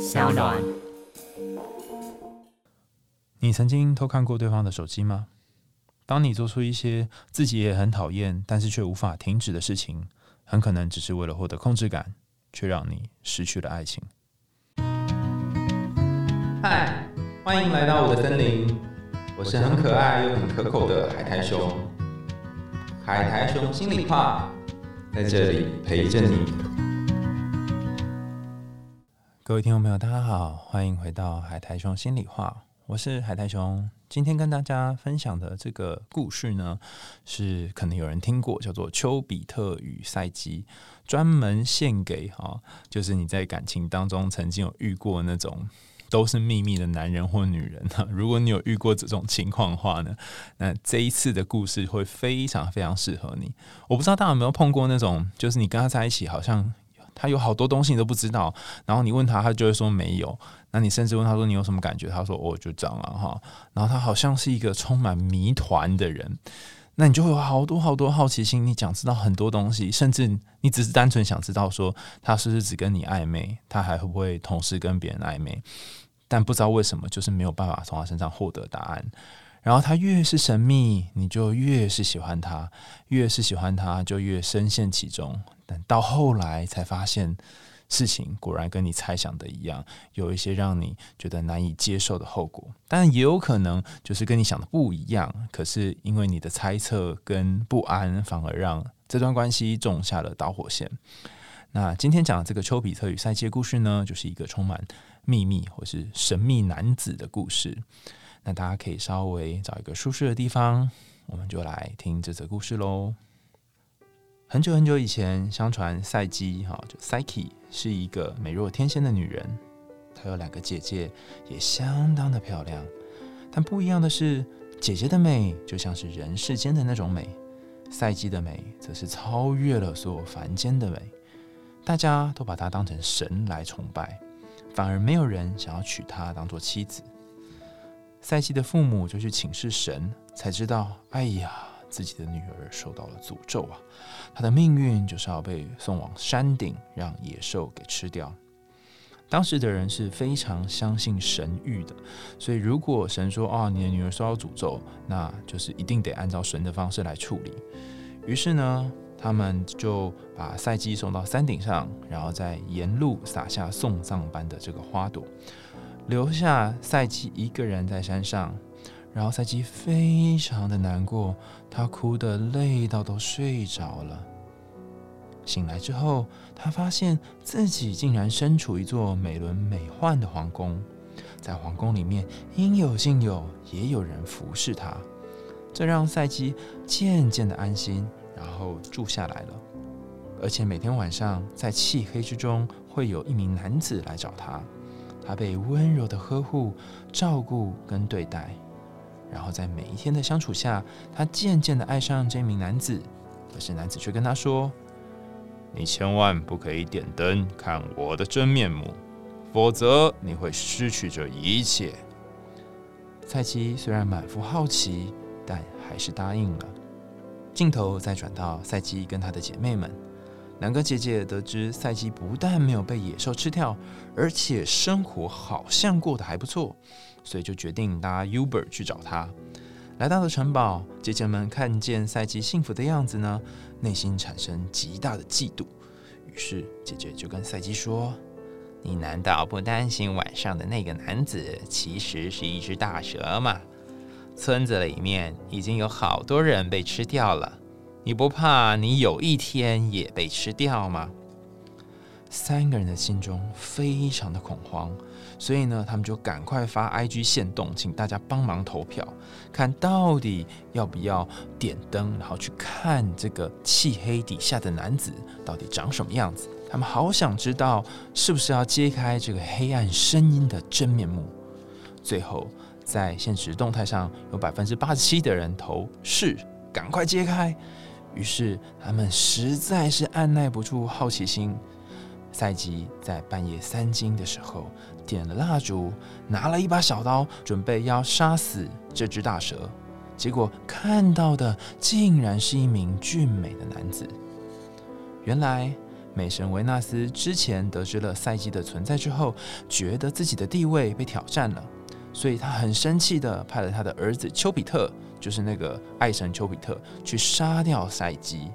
小暖。你曾经偷看过对方的手机吗？当你做出一些自己也很讨厌，但是却无法停止的事情，很可能只是为了获得控制感，却让你失去了爱情。嗨，欢迎来到我的森林，我是很可爱又很可口的海苔熊。海苔熊心里话，在这里陪着你。各位听众朋友，大家好，欢迎回到海苔熊心里话，我是海苔熊。今天跟大家分享的这个故事呢，是可能有人听过，叫做《丘比特与赛基》，专门献给哈，就是你在感情当中曾经有遇过那种。都是秘密的男人或女人哈，如果你有遇过这种情况的话呢，那这一次的故事会非常非常适合你。我不知道大家有没有碰过那种，就是你跟他在一起，好像他有好多东西你都不知道，然后你问他，他就会说没有。那你甚至问他说你有什么感觉，他说哦就这样了哈。然后他好像是一个充满谜团的人。那你就会有好多好多好奇心，你想知道很多东西，甚至你只是单纯想知道说他是不是只跟你暧昧，他还会不会同时跟别人暧昧？但不知道为什么，就是没有办法从他身上获得答案。然后他越是神秘，你就越是喜欢他，越是喜欢他，就越深陷其中。但到后来才发现。事情果然跟你猜想的一样，有一些让你觉得难以接受的后果，但也有可能就是跟你想的不一样。可是因为你的猜测跟不安，反而让这段关系种下了导火线。那今天讲的这个丘比特与赛季故事呢，就是一个充满秘密或是神秘男子的故事。那大家可以稍微找一个舒适的地方，我们就来听这则故事喽。很久很久以前，相传赛姬哈就 Psyche 是一个美若天仙的女人。她有两个姐姐，也相当的漂亮。但不一样的是，姐姐的美就像是人世间的那种美，赛姬的美则是超越了所有凡间的美。大家都把她当成神来崇拜，反而没有人想要娶她当做妻子。赛姬的父母就去请示神，才知道，哎呀。自己的女儿受到了诅咒啊！她的命运就是要被送往山顶，让野兽给吃掉。当时的人是非常相信神谕的，所以如果神说：“哦，你的女儿受到诅咒”，那就是一定得按照神的方式来处理。于是呢，他们就把赛姬送到山顶上，然后在沿路撒下送葬般的这个花朵，留下赛姬一个人在山上。然后赛姬非常的难过，他哭得累到都睡着了。醒来之后，他发现自己竟然身处一座美轮美奂的皇宫，在皇宫里面应有尽有，也有人服侍他，这让赛姬渐渐的安心，然后住下来了。而且每天晚上在漆黑之中，会有一名男子来找他，她被温柔的呵护、照顾跟对待。然后在每一天的相处下，他渐渐的爱上这名男子，可是男子却跟他说：“你千万不可以点灯看我的真面目，否则你会失去这一切。”蔡姬虽然满腹好奇，但还是答应了。镜头再转到赛基跟她的姐妹们，两个姐姐得知赛姬不但没有被野兽吃掉，而且生活好像过得还不错。所以就决定搭 Uber 去找他。来到了城堡，姐姐们看见赛姬幸福的样子呢，内心产生极大的嫉妒。于是姐姐就跟赛姬说：“你难道不担心晚上的那个男子其实是一只大蛇吗？村子里面已经有好多人被吃掉了，你不怕你有一天也被吃掉吗？”三个人的心中非常的恐慌。所以呢，他们就赶快发 IG 线动，请大家帮忙投票，看到底要不要点灯，然后去看这个漆黑底下的男子到底长什么样子。他们好想知道，是不是要揭开这个黑暗声音的真面目。最后，在现实动态上有百分之八十七的人投是，赶快揭开。于是他们实在是按耐不住好奇心。赛吉在半夜三更的时候点了蜡烛，拿了一把小刀，准备要杀死这只大蛇。结果看到的竟然是一名俊美的男子。原来美神维纳斯之前得知了赛基的存在之后，觉得自己的地位被挑战了，所以他很生气的派了他的儿子丘比特，就是那个爱神丘比特，去杀掉赛基。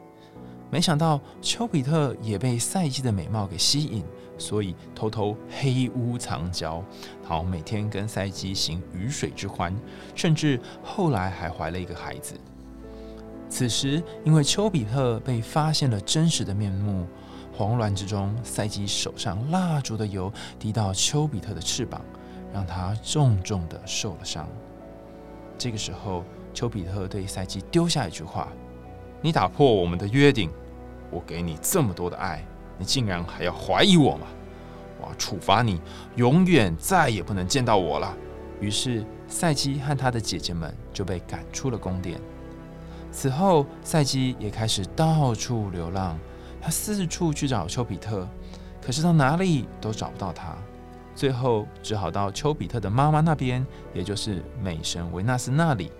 没想到丘比特也被赛基的美貌给吸引，所以偷偷黑屋藏娇，好每天跟赛基行鱼水之欢，甚至后来还怀了一个孩子。此时，因为丘比特被发现了真实的面目，慌乱之中，赛基手上蜡烛的油滴到丘比特的翅膀，让他重重的受了伤。这个时候，丘比特对赛基丢下一句话：“你打破我们的约定，我给你这么多的爱，你竟然还要怀疑我吗？我要处罚你，永远再也不能见到我了。”于是，赛基和他的姐姐们就被赶出了宫殿。此后，赛基也开始到处流浪，他四处去找丘比特，可是到哪里都找不到他。最后，只好到丘比特的妈妈那边，也就是美神维纳斯那里。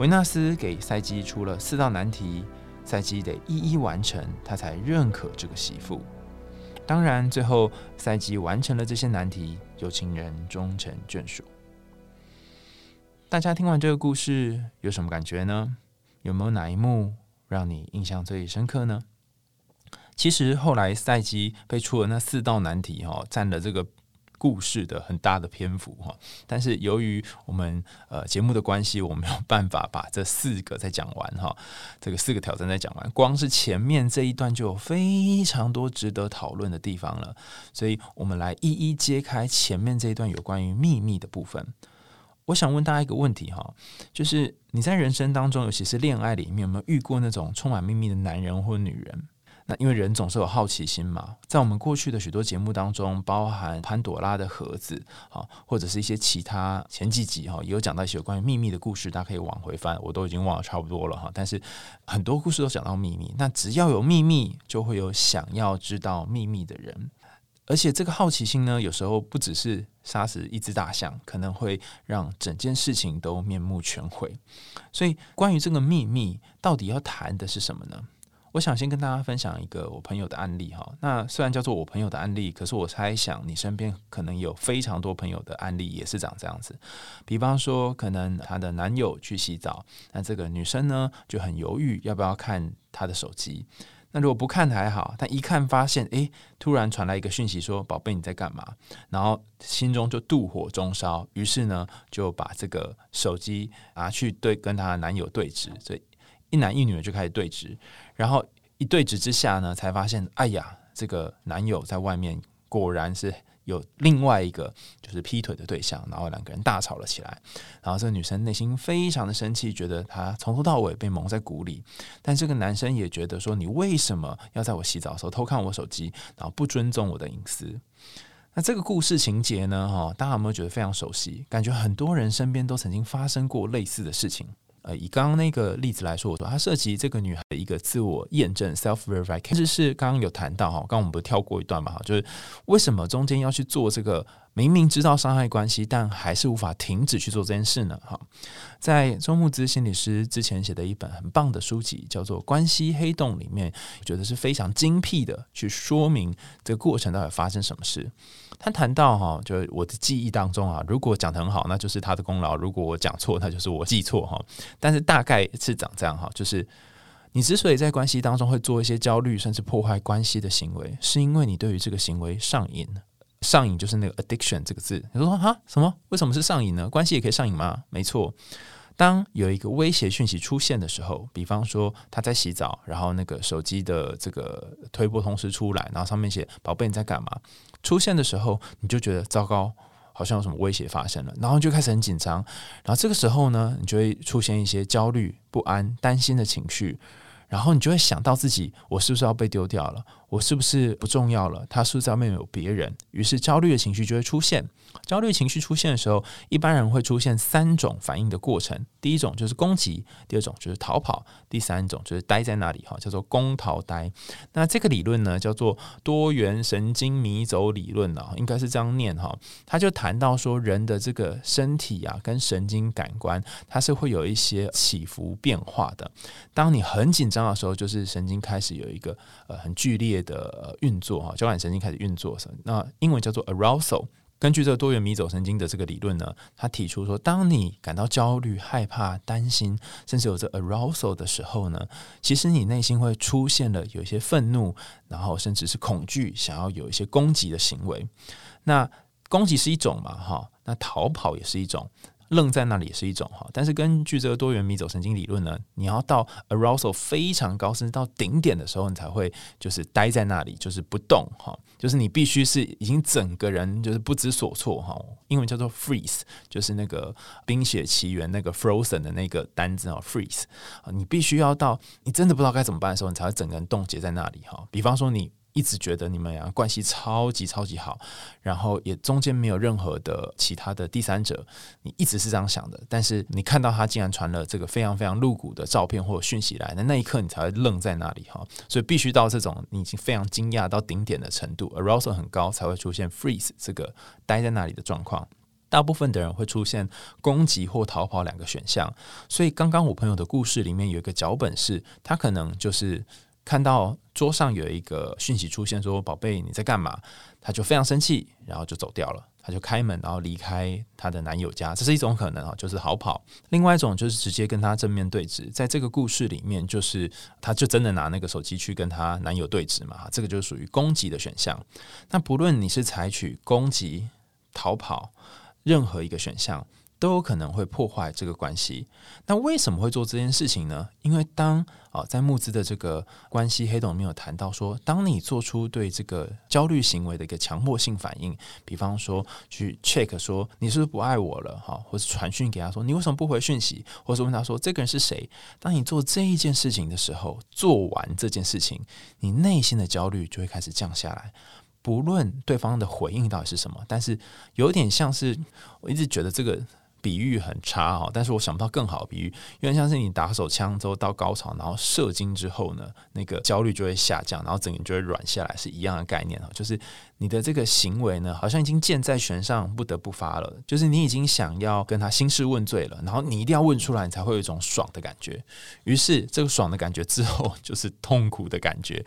维纳斯给赛基出了四道难题，赛基得一一完成，他才认可这个媳妇。当然，最后赛基完成了这些难题，有情人终成眷属。大家听完这个故事，有什么感觉呢？有没有哪一幕让你印象最深刻呢？其实后来赛基被出了那四道难题，哈，占了这个故事的很大的篇幅，哈。但是由于我们呃节目的关系，我没有办法把这四个再讲完，哈。这个四个挑战再讲完，光是前面这一段就有非常多值得讨论的地方了。所以我们来一一揭开前面这一段有关于秘密的部分。我想问大家一个问题哈，就是你在人生当中，尤其是恋爱里面，有没有遇过那种充满秘密的男人或女人？那因为人总是有好奇心嘛，在我们过去的许多节目当中，包含潘朵拉的盒子，啊，或者是一些其他前几集哈，也有讲到一些有关于秘密的故事，大家可以往回翻，我都已经忘了差不多了哈。但是很多故事都讲到秘密，那只要有秘密，就会有想要知道秘密的人。而且这个好奇心呢，有时候不只是杀死一只大象，可能会让整件事情都面目全非。所以，关于这个秘密，到底要谈的是什么呢？我想先跟大家分享一个我朋友的案例哈。那虽然叫做我朋友的案例，可是我猜想你身边可能有非常多朋友的案例也是长这样子。比方说，可能她的男友去洗澡，那这个女生呢就很犹豫要不要看他的手机。那如果不看还好，但一看发现，诶，突然传来一个讯息说：“宝贝，你在干嘛？”然后心中就妒火中烧，于是呢就把这个手机拿去对跟她男友对峙，所以一男一女就开始对峙，然后一对峙之下呢，才发现，哎呀，这个男友在外面果然是。有另外一个就是劈腿的对象，然后两个人大吵了起来，然后这个女生内心非常的生气，觉得她从头到尾被蒙在鼓里。但这个男生也觉得说，你为什么要在我洗澡的时候偷看我手机，然后不尊重我的隐私？那这个故事情节呢？哈，大家有没有觉得非常熟悉？感觉很多人身边都曾经发生过类似的事情。呃，以刚刚那个例子来说，我说它涉及这个女孩的一个自我验证 （self verification），其实是刚刚有谈到哈，刚刚我们不是跳过一段嘛？哈，就是为什么中间要去做这个？明明知道伤害关系，但还是无法停止去做这件事呢？哈，在周木之心理师之前写的一本很棒的书籍，叫做《关系黑洞》里面，我觉得是非常精辟的去说明这个过程到底发生什么事。他谈到哈，就是我的记忆当中啊，如果讲得很好，那就是他的功劳；如果我讲错，那就是我记错哈。但是大概是长这样哈，就是你之所以在关系当中会做一些焦虑甚至破坏关系的行为，是因为你对于这个行为上瘾。上瘾就是那个 addiction 这个字，你说哈什么？为什么是上瘾呢？关系也可以上瘾吗？没错，当有一个威胁讯息出现的时候，比方说他在洗澡，然后那个手机的这个推波同时出来，然后上面写“宝贝你在干嘛”，出现的时候你就觉得糟糕，好像有什么威胁发生了，然后就开始很紧张，然后这个时候呢，你就会出现一些焦虑、不安、担心的情绪，然后你就会想到自己，我是不是要被丢掉了？我是不是不重要了？他是不是外面有别人？于是焦虑的情绪就会出现。焦虑情绪出现的时候，一般人会出现三种反应的过程。第一种就是攻击，第二种就是逃跑，第三种就是待在那里，哈，叫做攻逃呆。那这个理论呢，叫做多元神经迷走理论呢，应该是这样念哈。他就谈到说，人的这个身体啊，跟神经感官，它是会有一些起伏变化的。当你很紧张的时候，就是神经开始有一个呃很剧烈。的运作哈，交感神经开始运作。那英文叫做 arousal。根据这个多元迷走神经的这个理论呢，他提出说，当你感到焦虑、害怕、担心，甚至有这 arousal 的时候呢，其实你内心会出现了有一些愤怒，然后甚至是恐惧，想要有一些攻击的行为。那攻击是一种嘛，哈，那逃跑也是一种。愣在那里也是一种哈，但是根据这个多元迷走神经理论呢，你要到 arousal 非常高，甚至到顶点的时候，你才会就是待在那里，就是不动哈，就是你必须是已经整个人就是不知所措哈，英文叫做 freeze，就是那个《冰雪奇缘》那个 frozen 的那个单字啊，freeze，你必须要到你真的不知道该怎么办的时候，你才会整个人冻结在那里哈。比方说你。一直觉得你们俩关系超级超级好，然后也中间没有任何的其他的第三者，你一直是这样想的。但是你看到他竟然传了这个非常非常露骨的照片或者讯息来，那那一刻你才会愣在那里哈。所以必须到这种你已经非常惊讶到顶点的程度，arousal 很高，才会出现 freeze 这个待在那里的状况。大部分的人会出现攻击或逃跑两个选项。所以刚刚我朋友的故事里面有一个脚本是，他可能就是。看到桌上有一个讯息出现，说“宝贝，你在干嘛？”他就非常生气，然后就走掉了。他就开门，然后离开他的男友家。这是一种可能啊，就是逃跑。另外一种就是直接跟他正面对峙。在这个故事里面，就是他就真的拿那个手机去跟他男友对峙嘛。这个就属于攻击的选项。那不论你是采取攻击、逃跑，任何一个选项。都有可能会破坏这个关系。那为什么会做这件事情呢？因为当啊，在募资的这个关系黑洞里面有谈到说，当你做出对这个焦虑行为的一个强迫性反应，比方说去 check 说你是不是不爱我了哈，或是传讯给他说你为什么不回讯息，或是问他说这个人是谁？当你做这一件事情的时候，做完这件事情，你内心的焦虑就会开始降下来。不论对方的回应到底是什么，但是有点像是我一直觉得这个。比喻很差哈，但是我想不到更好的比喻，因为像是你打手枪之后到高潮，然后射精之后呢，那个焦虑就会下降，然后整个人就会软下来，是一样的概念哈。就是你的这个行为呢，好像已经箭在弦上，不得不发了。就是你已经想要跟他兴师问罪了，然后你一定要问出来，你才会有一种爽的感觉。于是这个爽的感觉之后，就是痛苦的感觉。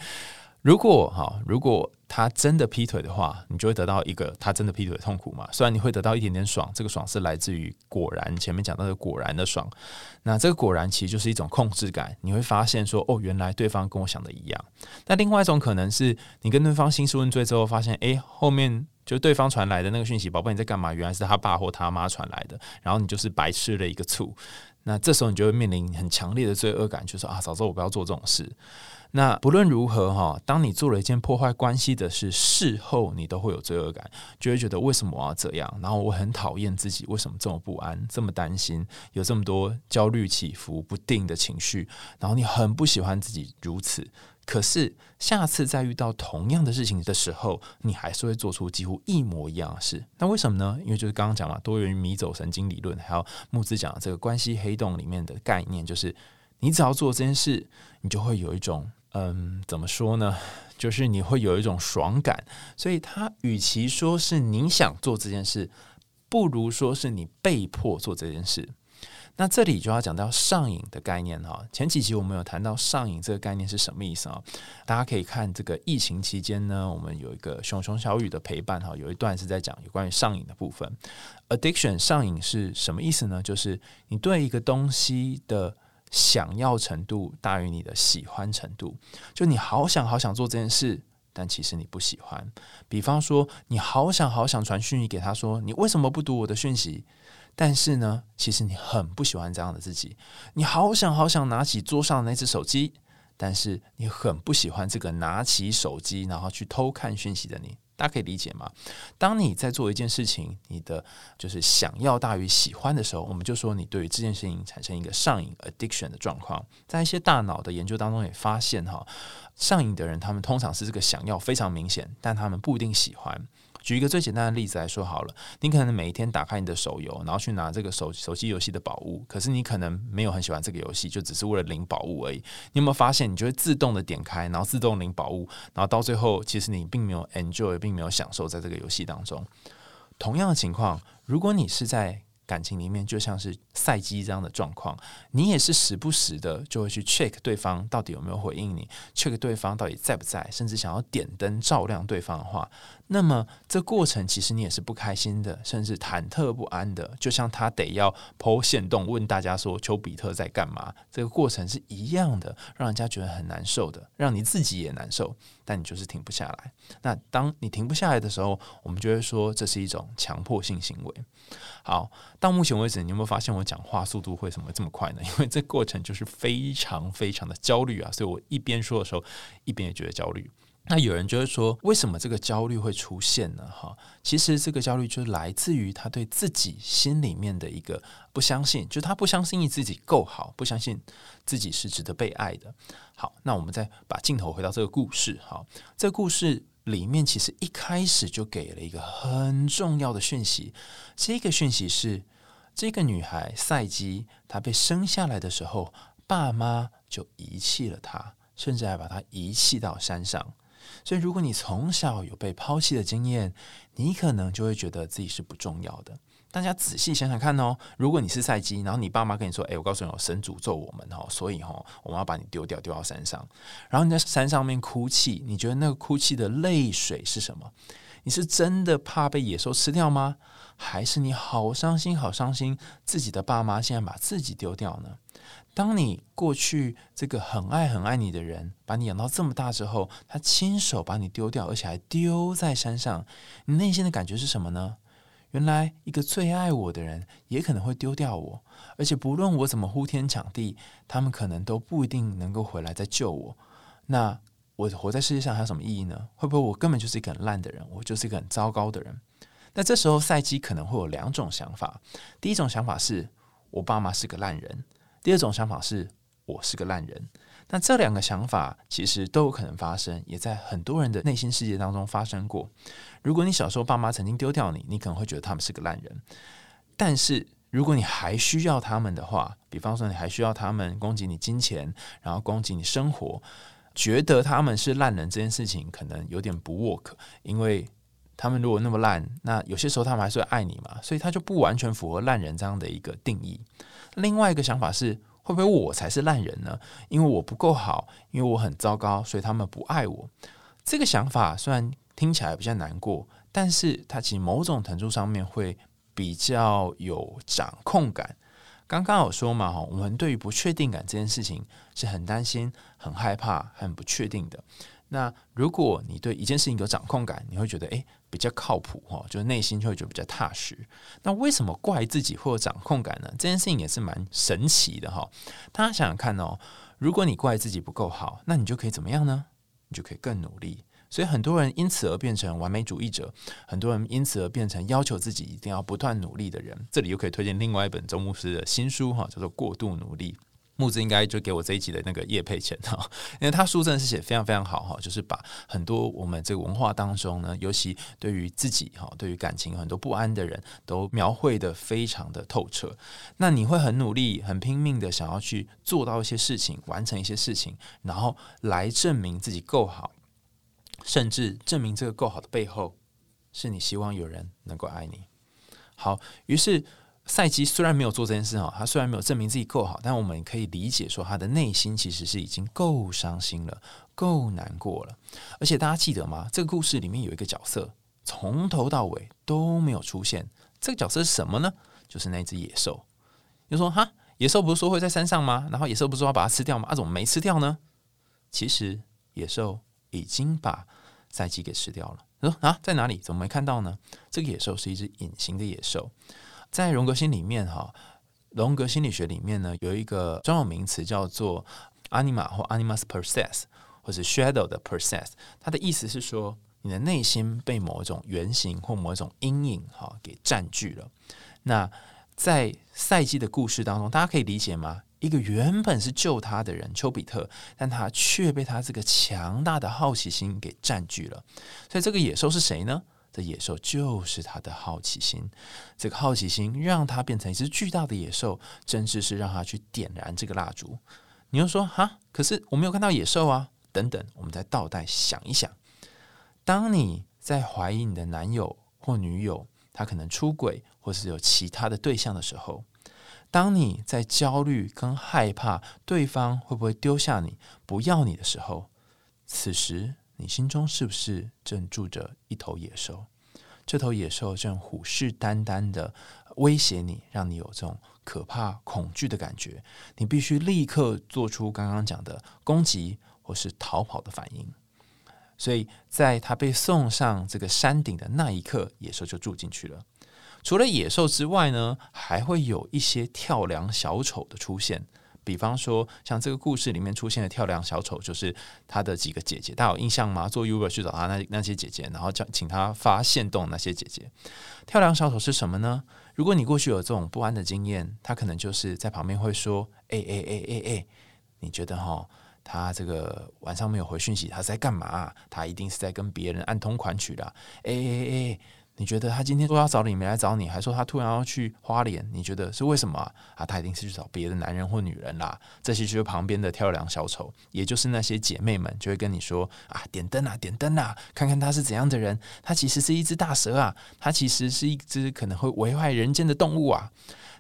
如果哈，如果他真的劈腿的话，你就会得到一个他真的劈腿痛苦嘛。虽然你会得到一点点爽，这个爽是来自于果然前面讲到的果然的爽。那这个果然其实就是一种控制感，你会发现说哦，原来对方跟我想的一样。那另外一种可能是你跟对方兴师问罪之后，发现诶，后面就对方传来的那个讯息，宝贝你在干嘛？原来是他爸或他妈传来的，然后你就是白吃了一个醋。那这时候你就会面临很强烈的罪恶感，就说啊，早知道我不要做这种事。那不论如何哈，当你做了一件破坏关系的事，事后你都会有罪恶感，就会觉得为什么我要这样？然后我很讨厌自己，为什么这么不安、这么担心，有这么多焦虑起伏不定的情绪？然后你很不喜欢自己如此，可是下次再遇到同样的事情的时候，你还是会做出几乎一模一样的事。那为什么呢？因为就是刚刚讲了多元迷走神经理论，还有木子讲的这个关系黑洞里面的概念，就是你只要做这件事，你就会有一种。嗯，怎么说呢？就是你会有一种爽感，所以他与其说是你想做这件事，不如说是你被迫做这件事。那这里就要讲到上瘾的概念哈。前几集我们有谈到上瘾这个概念是什么意思啊？大家可以看这个疫情期间呢，我们有一个熊熊小雨的陪伴哈，有一段是在讲有关于上瘾的部分。Addiction 上瘾是什么意思呢？就是你对一个东西的。想要程度大于你的喜欢程度，就你好想好想做这件事，但其实你不喜欢。比方说，你好想好想传讯息给他说，你为什么不读我的讯息？但是呢，其实你很不喜欢这样的自己。你好想好想拿起桌上的那只手机，但是你很不喜欢这个拿起手机然后去偷看讯息的你。大家可以理解吗？当你在做一件事情，你的就是想要大于喜欢的时候，我们就说你对于这件事情产生一个上瘾 （addiction） 的状况。在一些大脑的研究当中也发现，哈，上瘾的人他们通常是这个想要非常明显，但他们不一定喜欢。举一个最简单的例子来说好了，你可能每一天打开你的手游，然后去拿这个手手机游戏的宝物，可是你可能没有很喜欢这个游戏，就只是为了领宝物而已。你有没有发现，你就会自动的点开，然后自动领宝物，然后到最后，其实你并没有 enjoy，并没有享受在这个游戏当中。同样的情况，如果你是在感情里面就像是赛基这样的状况，你也是时不时的就会去 check 对方到底有没有回应你，check 对方到底在不在，甚至想要点灯照亮对方的话，那么这过程其实你也是不开心的，甚至忐忑不安的。就像他得要剖线洞问大家说丘比特在干嘛，这个过程是一样的，让人家觉得很难受的，让你自己也难受，但你就是停不下来。那当你停不下来的时候，我们就会说这是一种强迫性行为。好，到目前为止，你有没有发现我讲话速度为什么这么快呢？因为这过程就是非常非常的焦虑啊，所以我一边说的时候，一边也觉得焦虑。那有人就会说，为什么这个焦虑会出现呢？哈，其实这个焦虑就来自于他对自己心里面的一个不相信，就他不相信自己够好，不相信自己是值得被爱的。好，那我们再把镜头回到这个故事。好，这故事。里面其实一开始就给了一个很重要的讯息，这个讯息是这个女孩赛基，她被生下来的时候，爸妈就遗弃了她，甚至还把她遗弃到山上。所以，如果你从小有被抛弃的经验，你可能就会觉得自己是不重要的。大家仔细想想看哦，如果你是赛基，然后你爸妈跟你说：“哎，我告诉你，神诅咒我们哦，所以哈，我们要把你丢掉，丢到山上。”然后你在山上面哭泣，你觉得那个哭泣的泪水是什么？你是真的怕被野兽吃掉吗？还是你好伤心，好伤心，自己的爸妈现在把自己丢掉呢？当你过去这个很爱很爱你的人，把你养到这么大之后，他亲手把你丢掉，而且还丢在山上，你内心的感觉是什么呢？原来一个最爱我的人也可能会丢掉我，而且不论我怎么呼天抢地，他们可能都不一定能够回来再救我。那我活在世界上还有什么意义呢？会不会我根本就是一个很烂的人，我就是一个很糟糕的人？那这时候赛基可能会有两种想法：第一种想法是我爸妈是个烂人；第二种想法是我是个烂人。那这两个想法其实都有可能发生，也在很多人的内心世界当中发生过。如果你小时候爸妈曾经丢掉你，你可能会觉得他们是个烂人。但是如果你还需要他们的话，比方说你还需要他们供给你金钱，然后供给你生活，觉得他们是烂人这件事情可能有点不 work，因为他们如果那么烂，那有些时候他们还是会爱你嘛，所以他就不完全符合烂人这样的一个定义。另外一个想法是。会不会我才是烂人呢？因为我不够好，因为我很糟糕，所以他们不爱我。这个想法虽然听起来比较难过，但是它其实某种程度上面会比较有掌控感。刚刚有说嘛，哈，我们对于不确定感这件事情是很担心、很害怕、很不确定的。那如果你对一件事情有掌控感，你会觉得诶比较靠谱哈，就是内心就会觉得比较踏实。那为什么怪自己会有掌控感呢？这件事情也是蛮神奇的哈。大家想想看哦，如果你怪自己不够好，那你就可以怎么样呢？你就可以更努力。所以很多人因此而变成完美主义者，很多人因此而变成要求自己一定要不断努力的人。这里又可以推荐另外一本周牧师的新书哈，叫做《过度努力》。木子应该就给我这一集的那个叶配钱哈，因为他书真的是写非常非常好哈，就是把很多我们这个文化当中呢，尤其对于自己哈，对于感情很多不安的人都描绘的非常的透彻。那你会很努力、很拼命的想要去做到一些事情，完成一些事情，然后来证明自己够好，甚至证明这个够好的背后，是你希望有人能够爱你。好，于是。赛基虽然没有做这件事哈，他虽然没有证明自己够好，但我们可以理解说他的内心其实是已经够伤心了，够难过了。而且大家记得吗？这个故事里面有一个角色从头到尾都没有出现，这个角色是什么呢？就是那只野兽。就说哈，野兽不是说会在山上吗？然后野兽不是说要把它吃掉吗？啊，怎么没吃掉呢？其实野兽已经把赛基给吃掉了。说啊，在哪里？怎么没看到呢？这个野兽是一只隐形的野兽。在荣格心里面，哈，荣格心理学里面呢，有一个专有名词叫做 “anima” 或 “animus process，或者 “shadow” 的 process 它的意思是说，你的内心被某一种原型或某一种阴影，哈，给占据了。那在赛季的故事当中，大家可以理解吗？一个原本是救他的人丘比特，但他却被他这个强大的好奇心给占据了。所以，这个野兽是谁呢？这野兽就是他的好奇心，这个好奇心让他变成一只巨大的野兽，甚至是让他去点燃这个蜡烛。你又说哈，可是我没有看到野兽啊！等等，我们再倒带想一想：当你在怀疑你的男友或女友，他可能出轨，或是有其他的对象的时候。当你在焦虑跟害怕对方会不会丢下你、不要你的时候，此时你心中是不是正住着一头野兽？这头野兽正虎视眈眈的威胁你，让你有这种可怕、恐惧的感觉。你必须立刻做出刚刚讲的攻击或是逃跑的反应。所以，在他被送上这个山顶的那一刻，野兽就住进去了。除了野兽之外呢，还会有一些跳梁小丑的出现。比方说，像这个故事里面出现的跳梁小丑，就是他的几个姐姐，大家有印象吗？做 Uber 去找他那那些姐姐，然后叫请他发现动那些姐姐。跳梁小丑是什么呢？如果你过去有这种不安的经验，他可能就是在旁边会说：“哎哎哎哎哎，你觉得哈，他这个晚上没有回讯息，他在干嘛？他一定是在跟别人暗通款曲啦。哎哎哎。你觉得他今天说要找你没来找你，还说他突然要去花莲，你觉得是为什么啊？他一定是去找别的男人或女人啦。这些就是旁边的跳梁小丑，也就是那些姐妹们就会跟你说啊，点灯啊，点灯啊，看看他是怎样的人。他其实是一只大蛇啊，他其实是一只可能会危害人间的动物啊。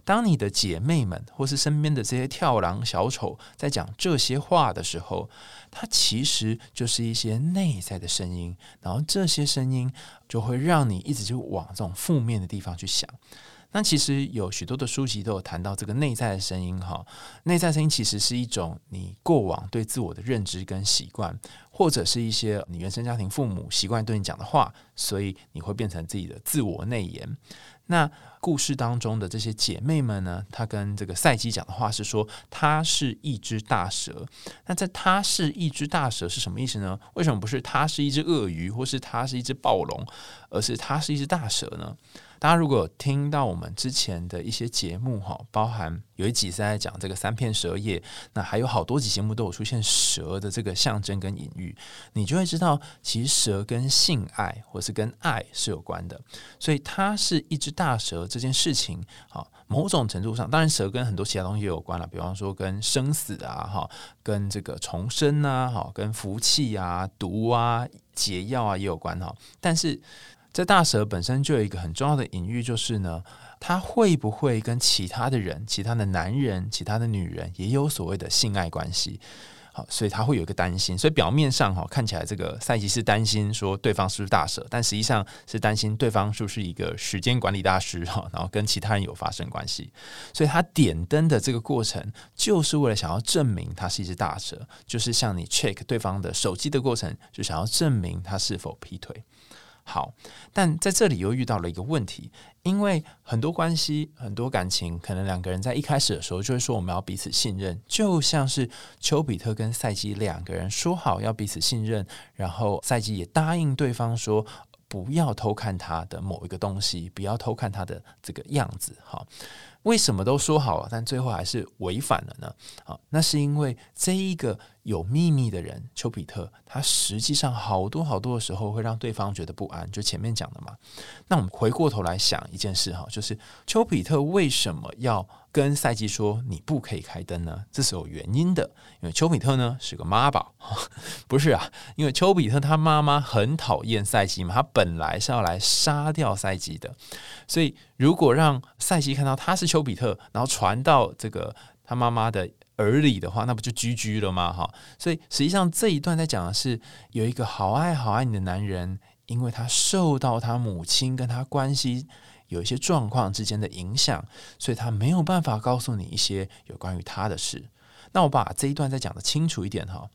当你的姐妹们或是身边的这些跳梁小丑在讲这些话的时候，它其实就是一些内在的声音，然后这些声音就会让你一直就往这种负面的地方去想。那其实有许多的书籍都有谈到这个内在的声音，哈，内在声音其实是一种你过往对自我的认知跟习惯，或者是一些你原生家庭父母习惯对你讲的话，所以你会变成自己的自我内言。那故事当中的这些姐妹们呢？她跟这个赛基讲的话是说，她是一只大蛇。那在她是一只大蛇是什么意思呢？为什么不是她是一只鳄鱼，或是她是一只暴龙，而是她是一只大蛇呢？大家如果听到我们之前的一些节目哈，包含有一集是在讲这个三片蛇叶，那还有好多集节目都有出现蛇的这个象征跟隐喻，你就会知道，其实蛇跟性爱或是跟爱是有关的。所以它是一只大蛇这件事情，好，某种程度上，当然蛇跟很多其他东西也有关了，比方说跟生死啊，哈，跟这个重生啊，哈，跟福气啊、毒啊、解药啊也有关哈，但是。这大蛇本身就有一个很重要的隐喻，就是呢，他会不会跟其他的人、其他的男人、其他的女人也有所谓的性爱关系？好，所以他会有一个担心。所以表面上哈看起来这个赛吉是担心说对方是不是大蛇，但实际上是担心对方是不是一个时间管理大师哈，然后跟其他人有发生关系。所以他点灯的这个过程，就是为了想要证明他是一只大蛇，就是向你 check 对方的手机的过程，就想要证明他是否劈腿。好，但在这里又遇到了一个问题，因为很多关系、很多感情，可能两个人在一开始的时候就会说我们要彼此信任，就像是丘比特跟赛基两个人说好要彼此信任，然后赛基也答应对方说不要偷看他的某一个东西，不要偷看他的这个样子。好。为什么都说好了，但最后还是违反了呢？啊，那是因为这一个有秘密的人丘比特，他实际上好多好多的时候会让对方觉得不安。就前面讲的嘛。那我们回过头来想一件事哈，就是丘比特为什么要？跟赛季说你不可以开灯呢，这是有原因的。因为丘比特呢是个妈宝，不是啊？因为丘比特他妈妈很讨厌赛季嘛，他本来是要来杀掉赛季的。所以如果让赛季看到他是丘比特，然后传到这个他妈妈的耳里的话，那不就居居了吗？哈！所以实际上这一段在讲的是有一个好爱好爱你的男人，因为他受到他母亲跟他关系。有一些状况之间的影响，所以他没有办法告诉你一些有关于他的事。那我把这一段再讲的清楚一点哈。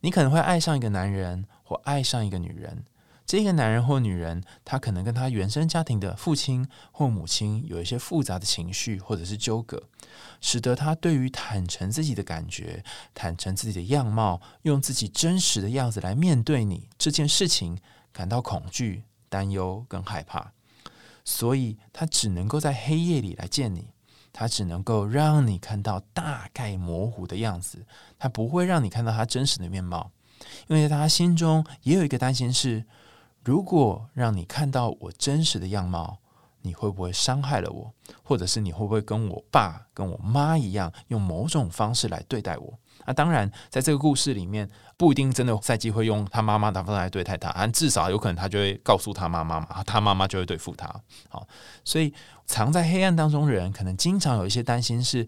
你可能会爱上一个男人或爱上一个女人，这个男人或女人，他可能跟他原生家庭的父亲或母亲有一些复杂的情绪或者是纠葛，使得他对于坦诚自己的感觉、坦诚自己的样貌、用自己真实的样子来面对你这件事情，感到恐惧、担忧跟害怕。所以他只能够在黑夜里来见你，他只能够让你看到大概模糊的样子，他不会让你看到他真实的面貌，因为在他心中也有一个担心是：如果让你看到我真实的样貌，你会不会伤害了我，或者是你会不会跟我爸、跟我妈一样，用某种方式来对待我？那当然，在这个故事里面，不一定真的赛季会用他妈妈的方式来对待他，但至少有可能他就会告诉他妈妈嘛，他妈妈就会对付他。好，所以藏在黑暗当中的人，可能经常有一些担心：是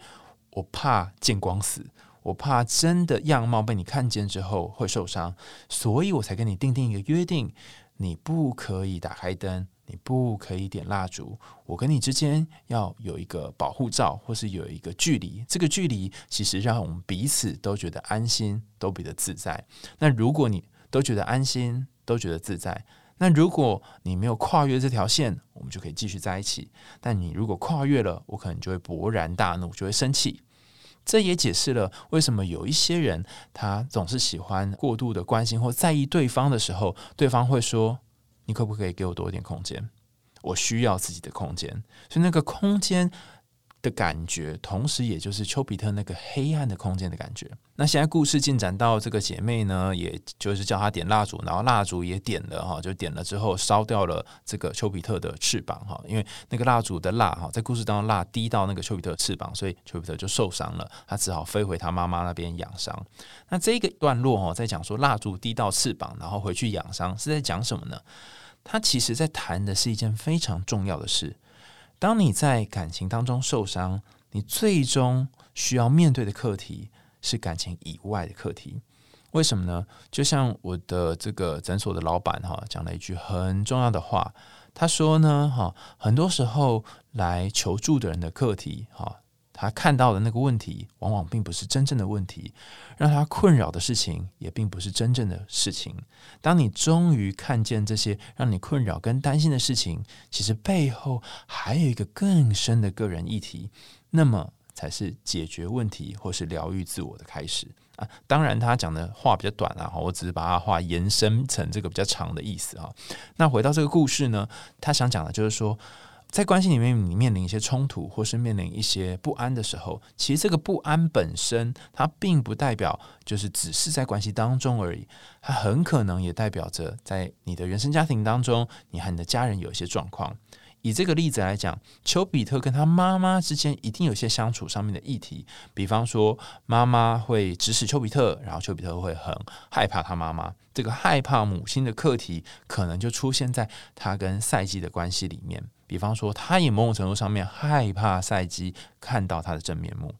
我怕见光死，我怕真的样貌被你看见之后会受伤，所以我才跟你订定一个约定，你不可以打开灯。你不可以点蜡烛，我跟你之间要有一个保护罩，或是有一个距离。这个距离其实让我们彼此都觉得安心，都比较自在。那如果你都觉得安心，都觉得自在，那如果你没有跨越这条线，我们就可以继续在一起。但你如果跨越了，我可能就会勃然大怒，就会生气。这也解释了为什么有一些人他总是喜欢过度的关心或在意对方的时候，对方会说。你可不可以给我多一点空间？我需要自己的空间。所以那个空间的感觉，同时也就是丘比特那个黑暗的空间的感觉。那现在故事进展到这个姐妹呢，也就是叫她点蜡烛，然后蜡烛也点了哈，就点了之后烧掉了这个丘比特的翅膀哈，因为那个蜡烛的蜡哈，在故事当中蜡滴到那个丘比特翅膀，所以丘比特就受伤了，他只好飞回他妈妈那边养伤。那这个段落哈，在讲说蜡烛滴到翅膀，然后回去养伤，是在讲什么呢？他其实在谈的是一件非常重要的事。当你在感情当中受伤，你最终需要面对的课题是感情以外的课题。为什么呢？就像我的这个诊所的老板哈讲了一句很重要的话，他说呢哈，很多时候来求助的人的课题哈。他看到的那个问题，往往并不是真正的问题；让他困扰的事情，也并不是真正的事情。当你终于看见这些让你困扰跟担心的事情，其实背后还有一个更深的个人议题，那么才是解决问题或是疗愈自我的开始啊！当然，他讲的话比较短啊，我只是把他话延伸成这个比较长的意思啊。那回到这个故事呢，他想讲的就是说。在关系里面，你面临一些冲突，或是面临一些不安的时候，其实这个不安本身，它并不代表就是只是在关系当中而已，它很可能也代表着在你的原生家庭当中，你和你的家人有一些状况。以这个例子来讲，丘比特跟他妈妈之间一定有些相处上面的议题，比方说妈妈会指使丘比特，然后丘比特会很害怕他妈妈，这个害怕母亲的课题，可能就出现在他跟赛季的关系里面。比方说，他也某种程度上面害怕赛基看到他的真面目，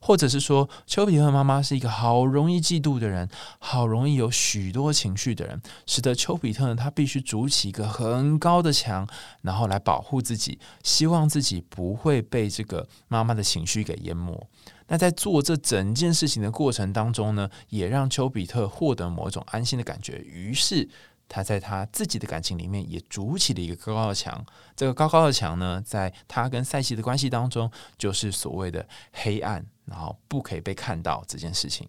或者是说，丘比特妈妈是一个好容易嫉妒的人，好容易有许多情绪的人，使得丘比特呢，他必须筑起一个很高的墙，然后来保护自己，希望自己不会被这个妈妈的情绪给淹没。那在做这整件事情的过程当中呢，也让丘比特获得某种安心的感觉，于是。他在他自己的感情里面也筑起了一个高高的墙，这个高高的墙呢，在他跟赛西的关系当中，就是所谓的黑暗，然后不可以被看到这件事情。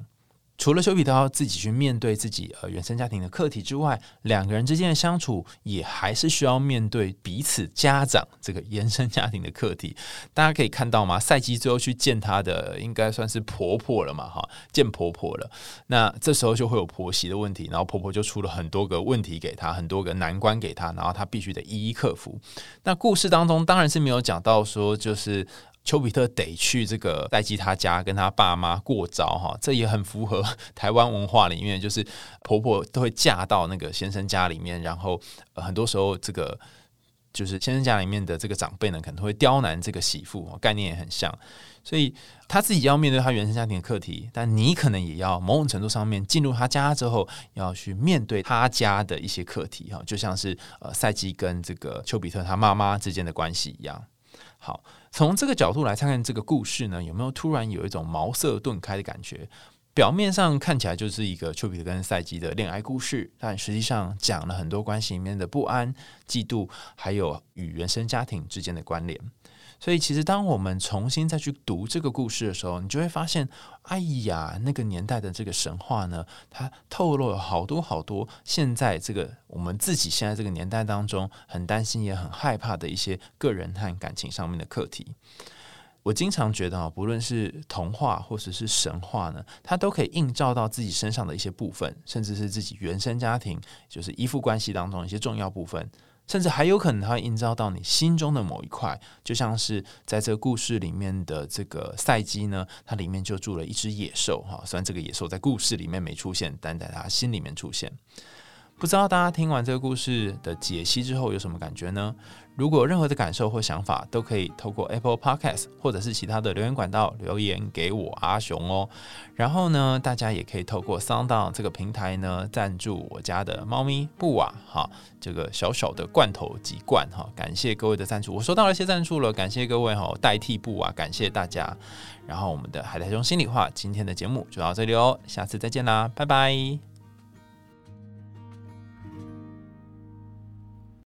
除了丘比特自己去面对自己呃原生家庭的课题之外，两个人之间的相处也还是需要面对彼此家长这个原生家庭的课题。大家可以看到吗？赛季最后去见他的应该算是婆婆了嘛，哈，见婆婆了。那这时候就会有婆媳的问题，然后婆婆就出了很多个问题给他，很多个难关给他，然后他必须得一一克服。那故事当中当然是没有讲到说就是。丘比特得去这个代基他家跟他爸妈过招哈，这也很符合 台湾文化里面，就是婆婆都会嫁到那个先生家里面，然后很多时候这个就是先生家里面的这个长辈呢，可能会刁难这个媳妇，概念也很像。所以他自己要面对他原生家庭的课题，但你可能也要某种程度上面进入他家之后，要去面对他家的一些课题哈，就像是呃赛季跟这个丘比特他妈妈之间的关系一样。好，从这个角度来看看这个故事呢，有没有突然有一种茅塞顿开的感觉？表面上看起来就是一个丘比特跟赛季的恋爱故事，但实际上讲了很多关系里面的不安、嫉妒，还有与原生家庭之间的关联。所以，其实当我们重新再去读这个故事的时候，你就会发现，哎呀，那个年代的这个神话呢，它透露了好多好多现在这个我们自己现在这个年代当中很担心也很害怕的一些个人和感情上面的课题。我经常觉得啊，不论是童话或者是神话呢，它都可以映照到自己身上的一些部分，甚至是自己原生家庭就是依附关系当中一些重要部分。甚至还有可能它会映照到你心中的某一块，就像是在这个故事里面的这个赛基呢，它里面就住了一只野兽哈。虽然这个野兽在故事里面没出现，但在他心里面出现。不知道大家听完这个故事的解析之后有什么感觉呢？如果有任何的感受或想法，都可以透过 Apple Podcast 或者是其他的留言管道留言给我阿雄哦。然后呢，大家也可以透过 Sound 这个平台呢赞助我家的猫咪布瓦哈，这个小小的罐头几罐哈。感谢各位的赞助，我收到了一些赞助了，感谢各位哈，代替布瓦感谢大家。然后我们的海苔熊心里话今天的节目就到这里哦，下次再见啦，拜拜。